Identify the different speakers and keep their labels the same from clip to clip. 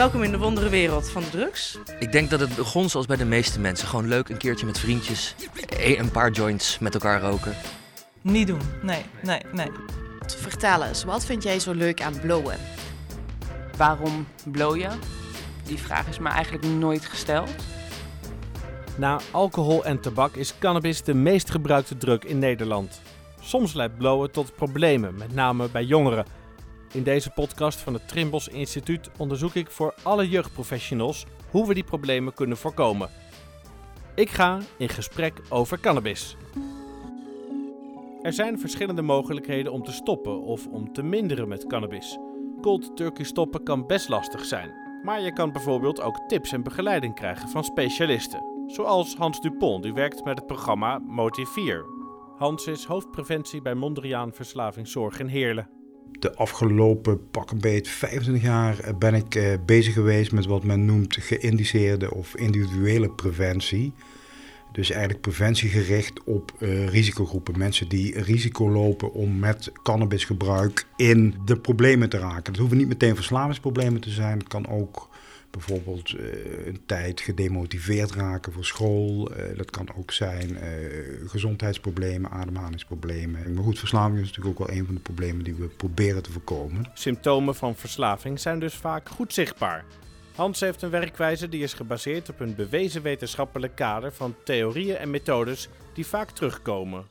Speaker 1: Welkom in de wondere wereld van de drugs.
Speaker 2: Ik denk dat het begon zoals bij de meeste mensen. Gewoon leuk een keertje met vriendjes, e- een paar joints met elkaar roken.
Speaker 1: Niet doen. Nee, nee, nee.
Speaker 3: Vertel eens, wat vind jij zo leuk aan blowen?
Speaker 4: Waarom blow je? Die vraag is me eigenlijk nooit gesteld.
Speaker 5: Na alcohol en tabak is cannabis de meest gebruikte drug in Nederland. Soms leidt blowen tot problemen, met name bij jongeren. In deze podcast van het Trimbos Instituut onderzoek ik voor alle jeugdprofessionals hoe we die problemen kunnen voorkomen. Ik ga in gesprek over cannabis. Er zijn verschillende mogelijkheden om te stoppen of om te minderen met cannabis. Cold turkey stoppen kan best lastig zijn, maar je kan bijvoorbeeld ook tips en begeleiding krijgen van specialisten. Zoals Hans Dupont, die werkt met het programma Motivier. Hans is hoofdpreventie bij Mondriaan Verslavingszorg in Heerlen.
Speaker 6: De afgelopen pak een beet 25 jaar eh, ben ik eh, bezig geweest met wat men noemt geïndiceerde of individuele preventie. Dus eigenlijk preventie gericht op uh, risicogroepen. Mensen die risico lopen om met cannabisgebruik in de problemen te raken. Dat hoeven niet meteen verslavingsproblemen te zijn. Het kan ook bijvoorbeeld uh, een tijd gedemotiveerd raken voor school. Uh, dat kan ook zijn gezondheidsproblemen, ademhalingsproblemen. Maar goed, verslaving is natuurlijk ook wel een van de problemen die we proberen te voorkomen.
Speaker 5: Symptomen van verslaving zijn dus vaak goed zichtbaar. Hans heeft een werkwijze die is gebaseerd op een bewezen wetenschappelijk kader van theorieën en methodes die vaak terugkomen.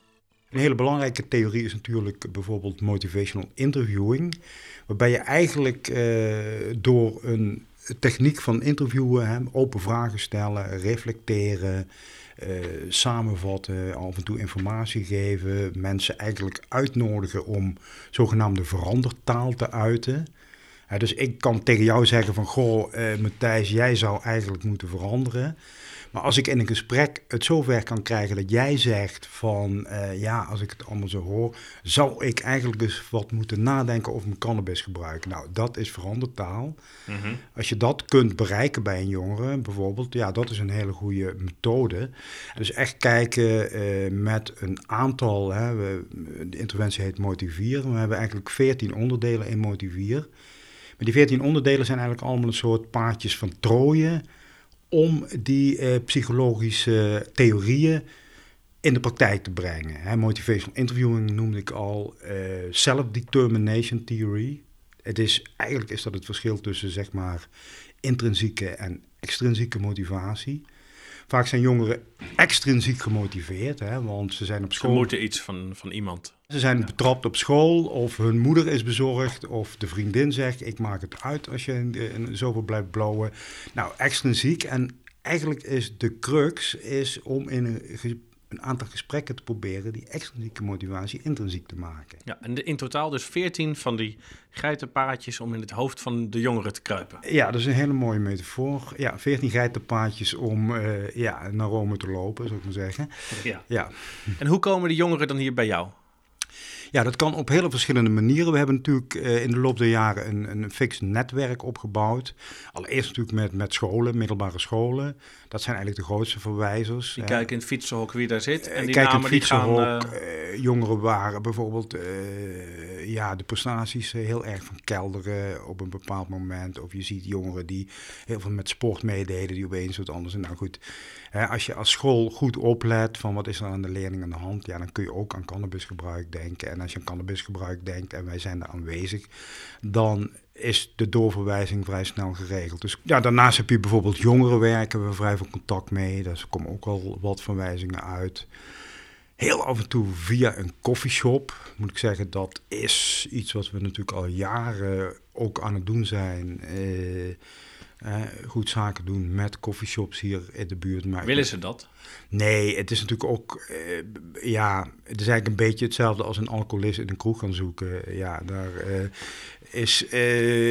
Speaker 6: Een hele belangrijke theorie is natuurlijk bijvoorbeeld motivational interviewing, waarbij je eigenlijk eh, door een techniek van interviewen, open vragen stellen, reflecteren, uh, samenvatten, af en toe informatie geven, mensen eigenlijk uitnodigen om zogenaamde verandertaal te uiten. Ja, dus ik kan tegen jou zeggen van, goh, uh, Matthijs, jij zou eigenlijk moeten veranderen. Maar als ik in een gesprek het zover kan krijgen dat jij zegt van, uh, ja, als ik het allemaal zo hoor, zou ik eigenlijk eens wat moeten nadenken over mijn cannabisgebruik. Nou, dat is verandertaal. Mm -hmm. Als je dat kunt bereiken bij een jongere bijvoorbeeld, ja, dat is een hele goede methode. Dus echt kijken uh, met een aantal, hè, we, de interventie heet Motivier. We hebben eigenlijk veertien onderdelen in Motivier. Die veertien onderdelen zijn eigenlijk allemaal een soort paardjes van trooien om die uh, psychologische theorieën in de praktijk te brengen. Hè, motivational interviewing noemde ik al, uh, self-determination theory. Het is, eigenlijk is dat het verschil tussen zeg maar intrinsieke en extrinsieke motivatie. Vaak zijn jongeren extrinsiek gemotiveerd, hè, want ze zijn op school...
Speaker 5: Ze moeten iets van, van iemand.
Speaker 6: Ze zijn ja. betrapt op school, of hun moeder is bezorgd, of de vriendin zegt: Ik maak het uit als je in, in, zoveel blijft blowen. Nou, extrinsiek. En eigenlijk is de crux is om in een, een aantal gesprekken te proberen die extrinsieke motivatie intrinsiek te maken.
Speaker 5: Ja, en de, in totaal dus 14 van die geitenpaadjes om in het hoofd van de jongeren te kruipen.
Speaker 6: Ja, dat is een hele mooie metafoor. Ja, 14 geitenpaadjes om uh, ja, naar Rome te lopen, zou ik maar zeggen.
Speaker 5: Ja. ja. En hoe komen de jongeren dan hier bij jou?
Speaker 6: Ja, dat kan op hele verschillende manieren. We hebben natuurlijk uh, in de loop der jaren een, een fix netwerk opgebouwd. Allereerst natuurlijk met, met scholen, middelbare scholen. Dat zijn eigenlijk de grootste verwijzers.
Speaker 5: Die kijken in het fietsenhok wie daar zit. En die Kijk namen
Speaker 6: die gaan... Uh... jongeren waren bijvoorbeeld ja, de prestaties heel erg van kelderen op een bepaald moment. Of je ziet jongeren die heel veel met sport meededen, die opeens wat anders. En nou goed, als je als school goed oplet van wat is er aan de leerling aan de hand, ja, dan kun je ook aan cannabisgebruik denken. En als je aan cannabisgebruik denkt en wij zijn daar aanwezig, dan is de doorverwijzing vrij snel geregeld. Dus ja, daarnaast heb je bijvoorbeeld jongerenwerk, hebben we vrij veel contact mee. Daar komen ook al wat verwijzingen uit. Heel af en toe via een koffieshop, moet ik zeggen, dat is iets wat we natuurlijk al jaren ook aan het doen zijn. Uh, uh, goed zaken doen met koffieshops hier in de buurt.
Speaker 5: Maar Willen ze dat?
Speaker 6: Nee, het is natuurlijk ook, uh, ja, het is eigenlijk een beetje hetzelfde als een alcoholist in een kroeg gaan zoeken. Ja, daar uh, is,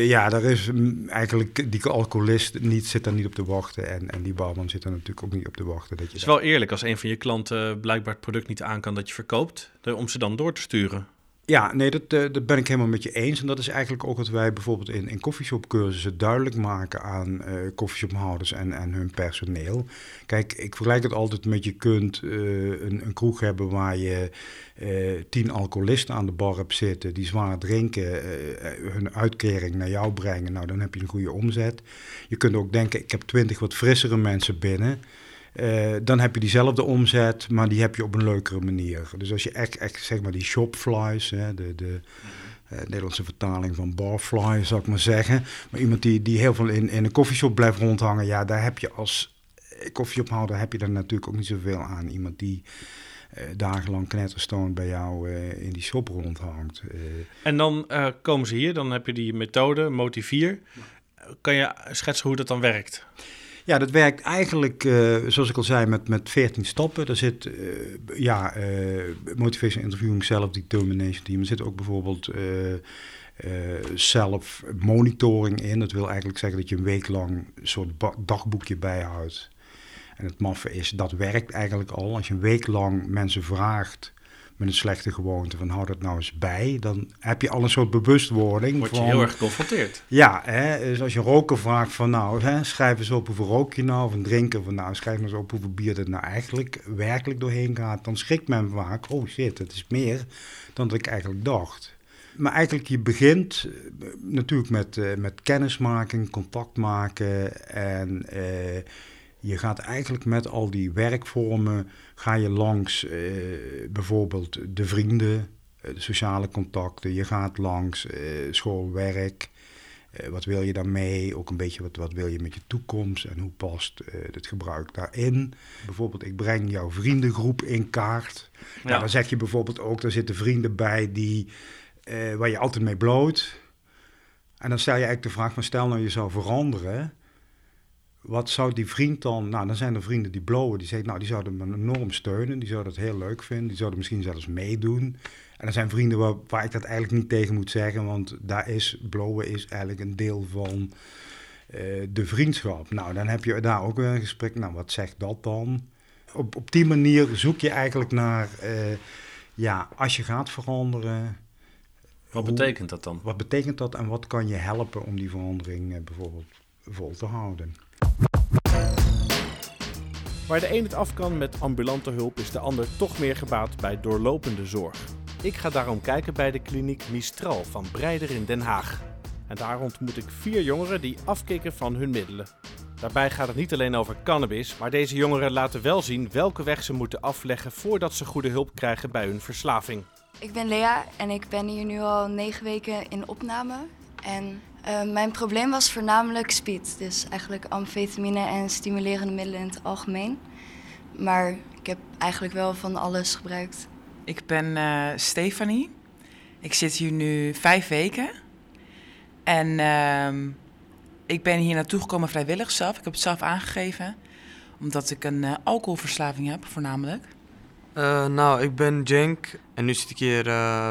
Speaker 6: ja, daar is eigenlijk die alcoholist niet, zit daar niet op te wachten en, en die barman zit daar natuurlijk ook niet op te wachten. Dat je
Speaker 5: het is wel eerlijk als een van je klanten blijkbaar het product niet aan kan dat je verkoopt, om ze dan door te sturen.
Speaker 6: Ja, nee, dat, eh, dat ben ik helemaal met je eens. En dat is eigenlijk ook wat wij bijvoorbeeld in, in koffieshopcursussen duidelijk maken aan uh, koffieshophouders en, en hun personeel. Kijk, ik vergelijk het altijd met je kunt uh, een, een kroeg hebben waar je tien alcoholisten aan de bar hebt zitten die zwaar drinken, hun uitkering naar jou brengen. Nou, dan heb je een goede omzet. Je kunt ook denken, ik heb twintig wat frissere mensen binnen. Uh, dan heb je diezelfde omzet, maar die heb je op een leukere manier. Dus als je echt, echt zeg maar die shopflies, hè, de, de uh, Nederlandse vertaling van barfly, zou ik maar zeggen. Maar iemand die, die heel veel in, in een koffieshop blijft rondhangen, ja, daar heb je als koffieshophouder heb je daar natuurlijk ook niet zoveel aan. Iemand die uh, dagenlang knetterstoon bij jou in die shop rondhangt.
Speaker 5: En dan komen ze hier, dan heb je die methode, Motivier. Kan je schetsen hoe dat dan werkt?
Speaker 6: Ja, dat werkt eigenlijk, uh, zoals ik al zei, met, met 14 stappen. Daar zit uh, ja, uh, motivation interviewing, self-determination team. Er zit ook bijvoorbeeld self-monitoring in. Dat wil eigenlijk zeggen dat je een week lang een soort dagboekje bijhoudt. En het maffe is, dat werkt eigenlijk al. Als je een week lang mensen vraagt met een slechte gewoonte van hou dat nou eens bij, dan heb je al een soort bewustwording.
Speaker 5: Word je
Speaker 6: van,
Speaker 5: heel erg geconfronteerd.
Speaker 6: Ja, hè, dus als je roken vraagt van nou, hè, schrijf eens op hoeveel rook je nou, of een drinken van nou, schrijf eens op hoeveel bier er nou eigenlijk werkelijk doorheen gaat, dan schrikt men vaak, oh shit, het is meer dan dat ik eigenlijk dacht. Maar eigenlijk, je begint uh, natuurlijk met, uh, met kennismaking, contact maken en uh, je gaat eigenlijk met al die werkvormen, ga je langs uh, bijvoorbeeld de vrienden, uh, de sociale contacten. Je gaat langs uh, schoolwerk. wat wil je daarmee? Ook een beetje wat, wat wil je met je toekomst en hoe past het gebruik daarin? Bijvoorbeeld, ik breng jouw vriendengroep in kaart. Ja. Nou, dan zeg je bijvoorbeeld ook, er zitten vrienden bij die, waar je altijd mee bloot. En dan stel je eigenlijk de vraag van, stel nou je zou veranderen wat zou die vriend dan... Nou, dan zijn er vrienden die blowen. Die zeggen, nou, die zouden me enorm steunen. Die zouden het heel leuk vinden. Die zouden misschien zelfs meedoen. En er zijn vrienden waar, waar ik dat eigenlijk niet tegen moet zeggen. Want daar is, blowen is eigenlijk een deel van uh, de vriendschap. Nou, dan heb je daar ook weer een gesprek. Nou, wat zegt dat dan? Op, op die manier zoek je eigenlijk naar... Uh, ja, als je gaat veranderen...
Speaker 5: Wat hoe, betekent dat dan?
Speaker 6: Wat betekent dat en wat kan je helpen om die verandering uh, bijvoorbeeld vol te houden?
Speaker 5: Waar de een het af kan met ambulante hulp, is de ander toch meer gebaat bij doorlopende zorg. Ik ga daarom kijken bij de kliniek Mistral van Breider in Den Haag. En daar ontmoet ik vier jongeren die afkicken van hun middelen. Daarbij gaat het niet alleen over cannabis, maar deze jongeren laten wel zien welke weg ze moeten afleggen voordat ze goede hulp krijgen bij hun verslaving.
Speaker 7: Ik ben Lea en ik ben hier nu al negen weken in opname. En uh, mijn probleem was voornamelijk speed. Dus eigenlijk amfetamine en stimulerende middelen in het algemeen. Maar ik heb eigenlijk wel van alles gebruikt.
Speaker 8: Ik ben uh, Stefanie. Ik zit hier nu vijf weken. En uh, ik ben hier naartoe gekomen vrijwillig zelf. Ik heb het zelf aangegeven. Omdat ik een uh, alcoholverslaving heb, voornamelijk.
Speaker 9: nou, ik ben Jenk. En nu zit ik hier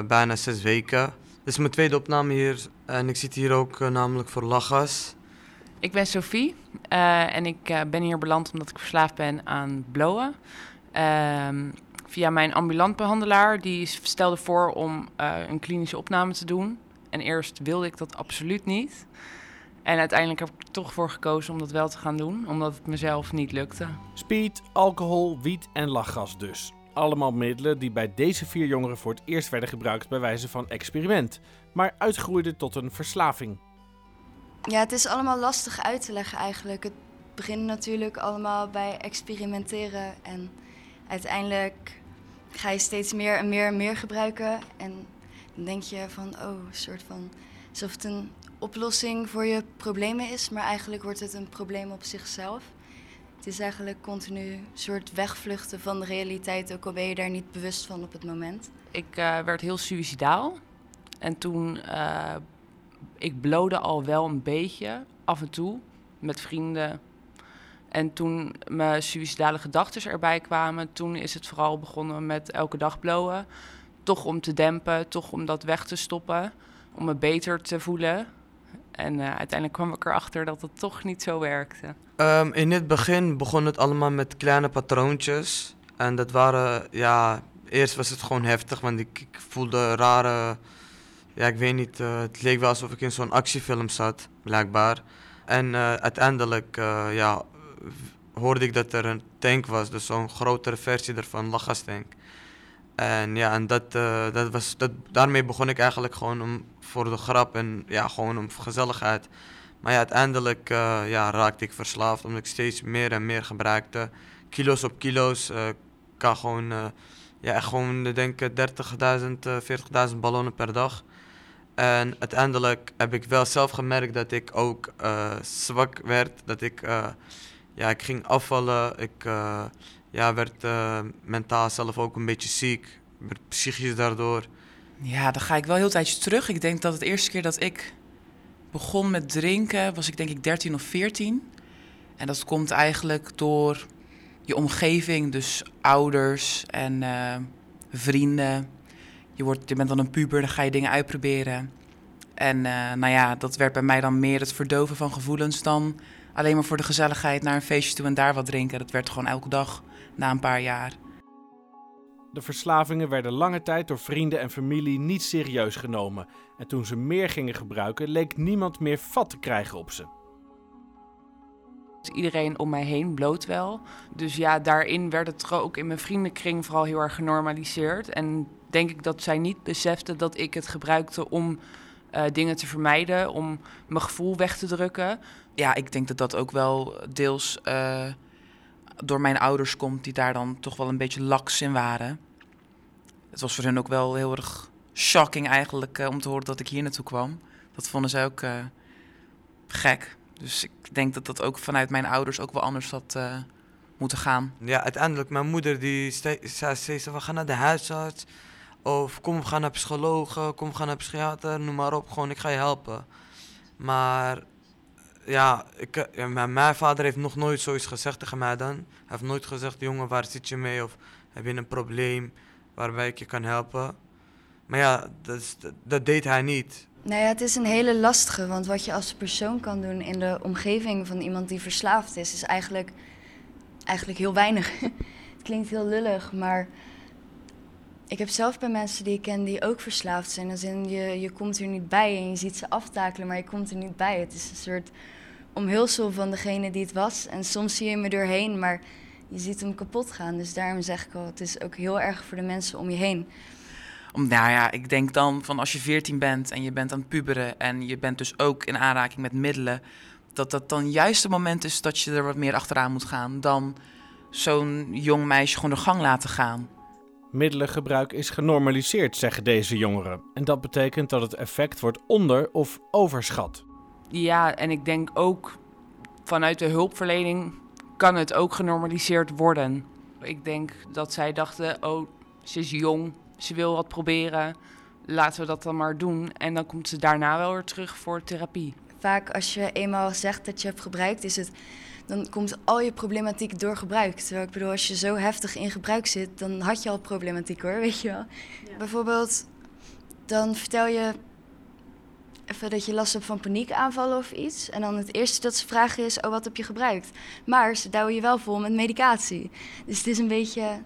Speaker 9: bijna zes weken. Dit is mijn tweede opname hier en ik zit hier ook uh, namelijk voor lachgas.
Speaker 4: Ik ben Sophie uh, en ik uh, ben hier beland omdat ik verslaafd ben aan blowen. Ehm, via mijn ambulant behandelaar, die stelde voor om een klinische opname te doen. En eerst wilde ik dat absoluut niet. En uiteindelijk heb ik er toch voor gekozen om dat wel te gaan doen, omdat het mezelf niet lukte.
Speaker 5: Speed, alcohol, wiet en lachgas dus. Allemaal middelen die bij deze vier jongeren voor het eerst werden gebruikt bij wijze van experiment, maar uitgroeiden tot een verslaving.
Speaker 7: Ja, het is allemaal lastig uit te leggen eigenlijk. Het begint natuurlijk allemaal bij experimenteren en uiteindelijk ga je steeds meer en meer en meer gebruiken. En dan denk je van, oh, een soort van, alsof het een oplossing voor je problemen is, maar eigenlijk wordt het een probleem op zichzelf. Het is eigenlijk continu een soort wegvluchten van de realiteit, ook al ben je daar niet bewust van op het moment.
Speaker 4: Ik uh, werd heel suicidaal. En toen, uh, ik blode al wel een beetje, af en toe, met vrienden. En toen mijn suicidale gedachten erbij kwamen, toen is het vooral begonnen met elke dag blowen. Toch om te dempen, toch om dat weg te stoppen, om me beter te voelen. En uh, uiteindelijk kwam ik erachter dat het toch niet zo werkte.
Speaker 9: Um, in het begin begon het allemaal met kleine patroontjes. En dat waren, ja, eerst was het gewoon heftig, want ik, voelde rare... Ja, ik weet niet, eh, het leek wel alsof ik in zo'n actiefilm zat, blijkbaar. En eh, uiteindelijk, ja, hoorde ik dat er een tank was, dus zo'n grotere versie ervan, lachgastank. En ja, en dat, eh, dat was, dat, daarmee begon ik eigenlijk gewoon om, voor de grap en ja, gewoon om gezelligheid. Maar ja, uiteindelijk eh, ja, raakte ik verslaafd omdat ik steeds meer en meer gebruikte. Kilo's op kilo's. ik kan gewoon, ja, echt gewoon denk ik 30.000, eh 40.000 ballonnen per dag. En uiteindelijk heb ik wel zelf gemerkt dat ik ook zwak werd. Dat ik, ja, ik ging afvallen. Ik ja, werd eh, mentaal zelf ook een beetje ziek. Werd psychisch daardoor.
Speaker 8: Ja, dan ga ik wel heel tijdje terug. Ik denk dat het eerste keer dat ik begon met drinken, was ik denk ik 13 of 14. En dat komt eigenlijk door je omgeving, dus ouders en eh, vrienden. Je, wordt, je bent dan een puber, dan ga je dingen uitproberen. En eh, nou ja, dat werd bij mij dan meer het verdoven van gevoelens dan alleen maar voor de gezelligheid naar een feestje toe en daar wat drinken. Dat werd gewoon elke dag na een paar jaar.
Speaker 5: De verslavingen werden lange tijd door vrienden en familie niet serieus genomen. En toen ze meer gingen gebruiken, leek niemand meer vat te krijgen op ze.
Speaker 4: Dus iedereen om mij heen bloot wel. Dus ja, daarin werd het ook in mijn vriendenkring vooral heel erg genormaliseerd. En denk ik dat zij niet beseften dat ik het gebruikte om eh, dingen te vermijden, om mijn gevoel weg te drukken.
Speaker 8: Ja, ik denk dat dat ook wel deels eh, door mijn ouders komt, die daar dan toch wel een beetje laks in waren. Het was voor hen ook wel heel erg shocking eigenlijk eh, om te horen dat ik hier naartoe kwam. Dat vonden zij ook eh, gek. Dus ik denk dat dat ook vanuit mijn ouders ook wel anders had eh, moeten gaan.
Speaker 9: Ja, uiteindelijk, mijn moeder die zei steeds, we gaan naar de huisarts. Of kom, we gaan naar psycholoog, kom, we gaan naar psychiater, noem maar op. Gewoon, ik ga je helpen. Maar ja, ik, ja, mijn, vader heeft nog nooit zoiets gezegd tegen mij dan. Hij heeft nooit gezegd, jongen, waar zit je mee? Of heb je een probleem waarbij ik je kan helpen? Maar ja, dat, dat deed hij niet.
Speaker 7: Nou ja, het is een hele lastige, want wat je als persoon kan doen in de omgeving van iemand die verslaafd is, is eigenlijk, eigenlijk heel weinig. het klinkt heel lullig, maar ik heb zelf bij mensen die ik ken die ook verslaafd zijn. Als in, je, je komt er niet bij en je ziet ze aftakelen, maar je komt er niet bij. Het is een soort omhulsel van degene die het was. En soms zie je er doorheen, maar je ziet hem kapot gaan. Dus daarom zeg ik al, het is ook heel erg voor de mensen om je heen.
Speaker 8: Om, nou ja, ik denk dan van als je 14 bent en je bent aan het puberen en je bent dus ook in aanraking met middelen, dat dat dan juist het moment is dat je er wat meer achteraan moet gaan dan zo'n jong meisje gewoon de gang laten gaan.
Speaker 5: Middelengebruik is genormaliseerd, zeggen deze jongeren. En dat betekent dat het effect wordt onder- of overschat.
Speaker 4: Ja, en ik denk ook vanuit de hulpverlening kan het ook genormaliseerd worden. Ik denk dat zij dachten, oh, ze is jong, ze wil wat proberen, laten we dat dan maar doen. En dan komt ze daarna wel weer terug voor therapie.
Speaker 7: vaak als je eenmaal zegt dat je hebt gebruikt, is het, dan komt al je problematiek door gebruik. Terwijl ik bedoel, als je zo heftig in gebruik zit, dan had je al problematiek hoor, weet je wel. Bijvoorbeeld, dan vertel je even dat je last hebt van paniekaanvallen of iets. En dan het eerste dat ze vragen is, oh wat heb je gebruikt? Maar ze douwen je wel vol met medicatie. Dus het is een beetje,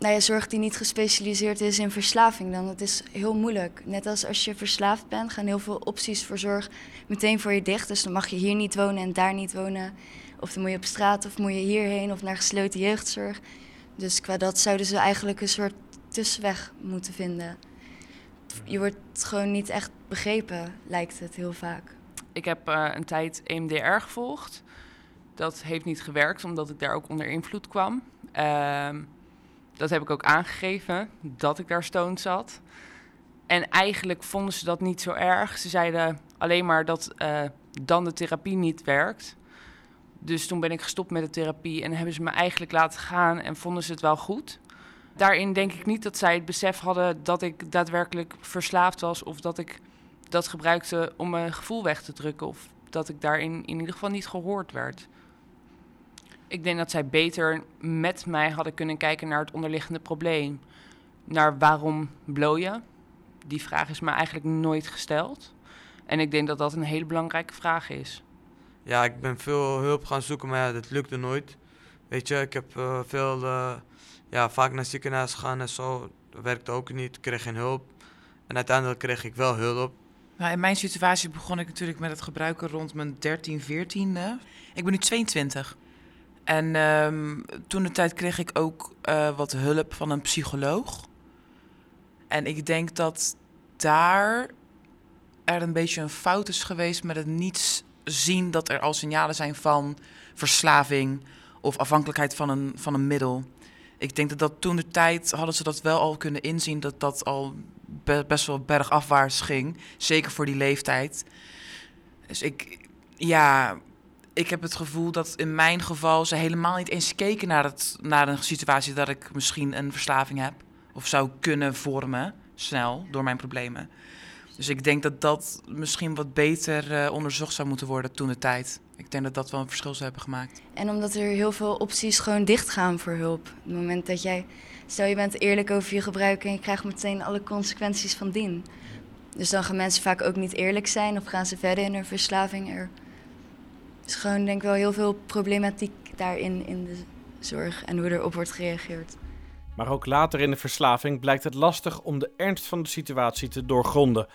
Speaker 7: nou ja, zorg die niet gespecialiseerd is in verslaving dan. Het is heel moeilijk. Net als als je verslaafd bent, gaan heel veel opties voor zorg meteen voor je dicht. Dus dan mag je hier niet wonen en daar niet wonen. Of dan moet je op straat of moet je hierheen of naar gesloten jeugdzorg. Dus qua dat zouden ze eigenlijk een soort tussenweg moeten vinden. Je wordt gewoon niet echt begrepen, lijkt het heel vaak.
Speaker 4: Ik heb eh, een tijd EMDR gevolgd. Dat heeft niet gewerkt, omdat ik daar ook onder invloed kwam. Ehm, dat heb ik ook aangegeven, dat ik daar stoned zat. En eigenlijk vonden ze dat niet zo erg. Ze zeiden alleen maar dat eh, dan de therapie niet werkt. Dus toen ben ik gestopt met de therapie en hebben ze me eigenlijk laten gaan en vonden ze het wel goed. Daarin denk ik niet dat zij het besef hadden dat ik daadwerkelijk verslaafd was of dat ik dat gebruikte om mijn gevoel weg te drukken of dat ik daarin in ieder geval niet gehoord werd. Ik denk dat zij beter met mij hadden kunnen kijken naar het onderliggende probleem. Naar waarom blow je? Die vraag is me eigenlijk nooit gesteld. En ik denk dat dat een hele belangrijke vraag is.
Speaker 9: Ja, ik ben veel hulp gaan zoeken, maar ja, dat lukte nooit. Weet je, ik heb eh, veel, eh, ja, vaak naar ziekenhuis gaan en zo. Dat werkte ook niet, ik kreeg geen hulp. En uiteindelijk kreeg ik wel hulp.
Speaker 8: Nou, in mijn situatie begon ik natuurlijk met het gebruiken rond mijn 13, 14e. Ik ben nu 22. En ehm, toen de tijd kreeg ik ook eh, wat hulp van een psycholoog. En ik denk dat daar er een beetje een fout is geweest met het niet zien dat er al signalen zijn van verslaving of afhankelijkheid van een, van een middel. Ik denk dat, dat toen de tijd hadden ze dat wel al kunnen inzien dat dat al be- best wel bergafwaarts ging. Zeker voor die leeftijd. Dus ik, ja, ik heb het gevoel dat in mijn geval ze helemaal niet eens keken naar, het, naar een situatie dat ik misschien een verslaving heb. Of zou kunnen vormen, snel, door mijn problemen. Dus ik denk dat dat misschien wat beter eh, onderzocht zou moeten worden toen de tijd. Ik denk dat dat wel een verschil zou hebben gemaakt.
Speaker 7: En omdat er heel veel opties gewoon dichtgaan voor hulp. Op het moment dat jij, stel je bent eerlijk over je gebruik en je krijgt meteen alle consequenties van dien. Dus dan gaan mensen vaak ook niet eerlijk zijn of gaan ze verder in hun verslaving. Er is gewoon denk ik wel heel veel problematiek daarin in de zorg en hoe erop wordt gereageerd.
Speaker 5: Maar ook later in de verslaving blijkt het lastig om de ernst van de situatie te doorgronden.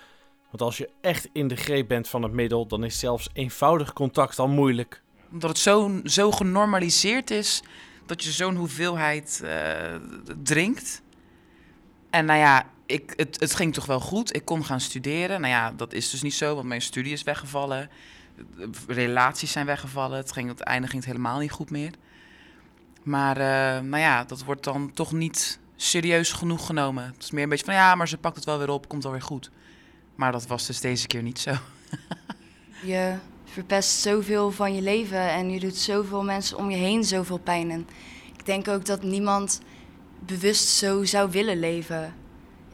Speaker 5: Want als je echt in de greep bent van het middel, dan is zelfs eenvoudig contact al moeilijk.
Speaker 8: Omdat het zo, zo genormaliseerd is dat je zo'n hoeveelheid eh, drinkt. En nou ja, ik, het, het ging toch wel goed. Ik kon gaan studeren. Nou ja, dat is dus niet zo, want mijn studie is weggevallen. Relaties zijn weggevallen. Het ging, het einde ging het helemaal niet goed meer. Maar nou ja, dat wordt dan toch niet serieus genoeg genomen. Het is meer een beetje van ja, maar ze pakt het wel weer op, komt wel weer goed. Maar dat was dus deze keer niet zo.
Speaker 7: Je verpest zoveel van je leven en je doet zoveel mensen om je heen zoveel pijn. Ik denk ook dat niemand bewust zo zou willen leven.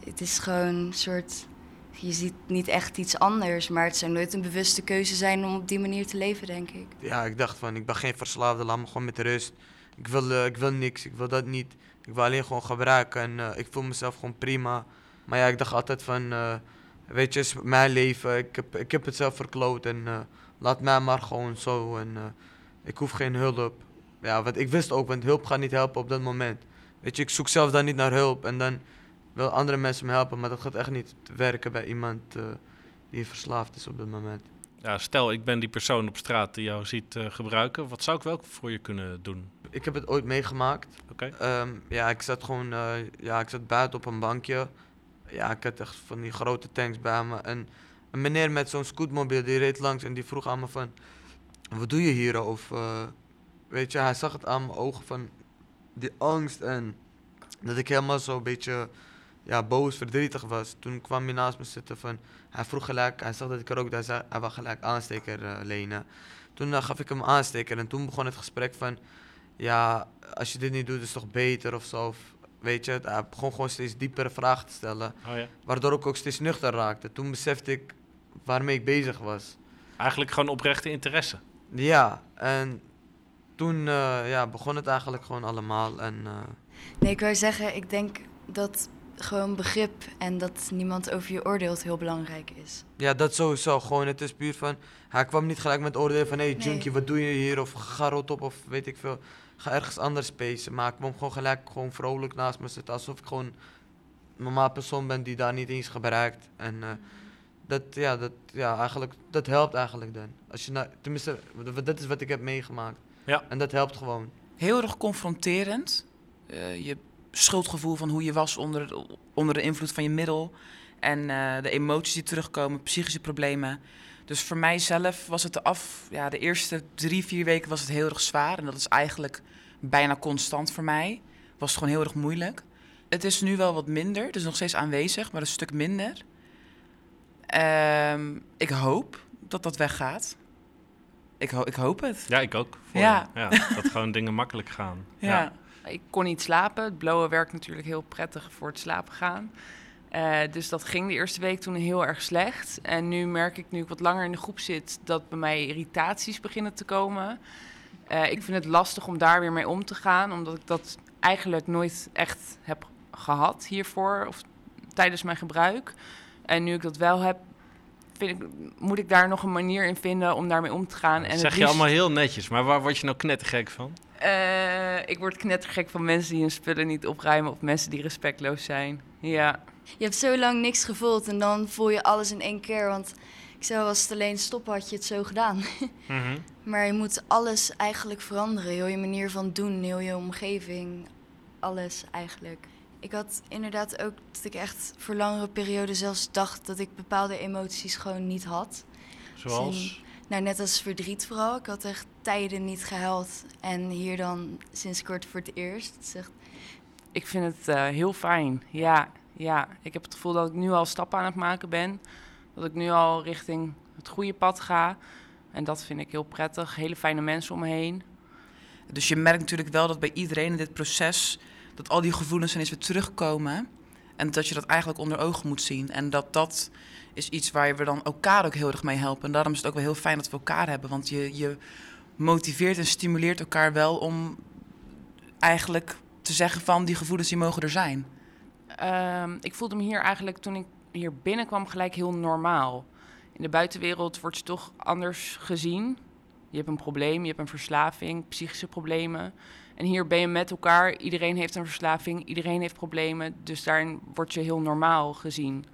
Speaker 7: Het is gewoon een soort. Je ziet niet echt iets anders, maar het zou nooit een bewuste keuze zijn om op die manier te leven, denk ik.
Speaker 9: Ja, ik dacht van, ik ben geen verslaafde, laat me gewoon met rust. Ik wil, eh, ik wil niks, ik wil dat niet. Ik wil alleen gewoon gebruiken en eh, ik voel mezelf gewoon prima. Maar ja, ik dacht altijd van, eh, weet je, is mijn leven. Ik heb, ik heb het zelf verkloot en laat mij maar gewoon zo. En ik hoef geen hulp. Ja, want ik wist ook, want hulp gaat niet helpen op dat moment. Weet je, ik zoek zelf dan niet naar hulp en dan wil andere mensen me helpen. Maar dat gaat echt niet werken bij iemand eh, die verslaafd is op dat moment.
Speaker 10: Ja, stel, ik ben die persoon op straat die jou ziet eh, gebruiken. Wat zou ik wel voor je kunnen doen?
Speaker 9: Ik heb het ooit meegemaakt.
Speaker 10: Oké.
Speaker 9: Ehm, ja, ik zat gewoon eh, ja, ik zat buiten op een bankje. Ja, ik had echt van die grote tanks bij me. En een meneer met zo'n scootmobiel die reed langs en die vroeg aan me van... Wat doe je hier? Of weet je, hij zag het aan mijn ogen van die angst en dat ik helemaal zo een beetje ja, boos, verdrietig was. Toen kwam hij naast me zitten van... Hij vroeg gelijk, hij zag dat ik rookte, hij, zei, hij wou gelijk aansteker eh, lenen. Toen eh, gaf ik hem aansteker en toen begon het gesprek van... Ja, als je dit niet doet is het toch beter of zo. Of, weet je, hij begon gewoon steeds diepere vragen te stellen.
Speaker 10: Oh ja.
Speaker 9: Waardoor ik ook steeds nuchter raakte. Toen besefte ik waarmee ik bezig was.
Speaker 10: Eigenlijk gewoon oprechte interesse.
Speaker 9: Ja, en toen eh, ja, begon het eigenlijk gewoon allemaal. En, eh,
Speaker 7: Nee, ik wou zeggen, ik denk dat gewoon begrip en dat niemand over je oordeelt heel belangrijk is.
Speaker 9: ja, dat sowieso. Gewoon, het is puur van... Hij kwam niet gelijk met oordeel van... Hé, hey,
Speaker 7: Nee.
Speaker 9: junkie, wat doe je hier? Of ga rot op, of weet ik veel. Ga ergens anders spacen. Maar ik kwam gewoon gelijk gewoon vrolijk naast me zitten. Alsof ik gewoon een normaal persoon ben die daar niet eens gebruikt. En eh, dat, ja, dat, ja, eigenlijk, dat helpt eigenlijk dan. Als je nou, tenminste, dat is wat ik heb meegemaakt.
Speaker 10: Ja.
Speaker 9: En dat helpt gewoon.
Speaker 8: Heel erg confronterend. Eh, je schuldgevoel van hoe je was onder, onder de invloed van je middel. En eh, de emoties die terugkomen, psychische problemen. Dus voor mijzelf was het de af, ja, de eerste drie, vier weken was het heel erg zwaar. En dat is eigenlijk bijna constant voor mij. Was het gewoon heel erg moeilijk. Het is nu wel wat minder, het is nog steeds aanwezig, maar een stuk minder. Ehm, ik hoop dat dat weggaat. Ik, ho- ik hoop het.
Speaker 10: Ja, ik ook. Voor
Speaker 8: Ja.
Speaker 10: ja. Dat gewoon dingen makkelijk gaan.
Speaker 8: Ja.
Speaker 4: Ik kon niet slapen. Het blowen werkt natuurlijk heel prettig voor het slapen gaan. Eh, dus dat ging de eerste week toen heel erg slecht. En nu merk ik, nu ik wat langer in de groep zit, dat bij mij irritaties beginnen te komen. Eh, ik vind het lastig om daar weer mee om te gaan, omdat ik dat eigenlijk nooit echt heb gehad hiervoor of tijdens mijn gebruik. En nu ik dat wel heb, vind ik, moet ik daar nog een manier in vinden om daarmee om te gaan. En
Speaker 10: zeg je allemaal heel netjes, maar waar word je nou knettergek van?
Speaker 4: Eh, ik word knettergek van mensen die hun spullen niet opruimen of mensen die respectloos zijn. Ja.
Speaker 7: Je hebt zo lang niks gevoeld en dan voel je alles in één keer. Want ik zou als het alleen stoppen, had je het zo gedaan.
Speaker 10: Mhm.
Speaker 7: maar je moet alles eigenlijk veranderen. Heel je manier van doen, heel je omgeving, alles eigenlijk. Ik had inderdaad ook dat ik echt voor langere perioden zelfs dacht dat ik bepaalde emoties gewoon niet had.
Speaker 10: Zoals?
Speaker 7: Nou, net als verdriet vooral. Ik had echt tijden niet gehuild. En hier dan sinds kort voor het eerst. Het echt
Speaker 4: Ik vind het eh, heel fijn. Ja, ja, ik heb het gevoel dat ik nu al stappen aan het maken ben. Dat ik nu al richting het goede pad ga. En dat vind ik heel prettig. Hele fijne mensen om me heen.
Speaker 8: Dus je merkt natuurlijk wel dat bij iedereen in dit proces... dat al die gevoelens ineens weer terugkomen. En dat je dat eigenlijk onder ogen moet zien. En dat dat is iets waar we dan elkaar ook heel erg mee helpen. En daarom is het ook wel heel fijn dat we elkaar hebben. Want je, je motiveert en stimuleert elkaar wel om eigenlijk te zeggen van... die gevoelens die mogen er zijn.
Speaker 4: Ehm, ik voelde me hier eigenlijk toen ik hier binnenkwam gelijk heel normaal. In de buitenwereld wordt je toch anders gezien. Je hebt een probleem, je hebt een verslaving, psychische problemen. En hier ben je met elkaar. Iedereen heeft een verslaving, iedereen heeft problemen. Dus daarin word je heel normaal gezien.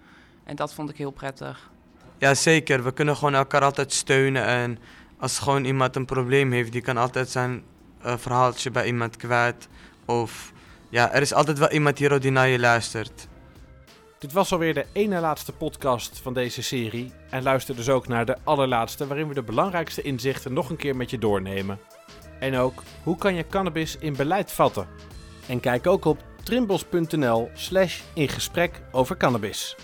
Speaker 4: En dat vond ik heel prettig.
Speaker 9: Ja, zeker. We kunnen gewoon elkaar altijd steunen. En als gewoon iemand een probleem heeft, die kan altijd zijn eh, verhaaltje bij iemand kwijt. Of ja, er is altijd wel iemand hier die naar je luistert.
Speaker 5: Dit was alweer de ene laatste podcast van deze serie. En luister dus ook naar de allerlaatste, waarin we de belangrijkste inzichten nog een keer met je doornemen. En ook, hoe kan je cannabis in beleid vatten? En kijk ook op trimbos.nl slash in gesprek over cannabis.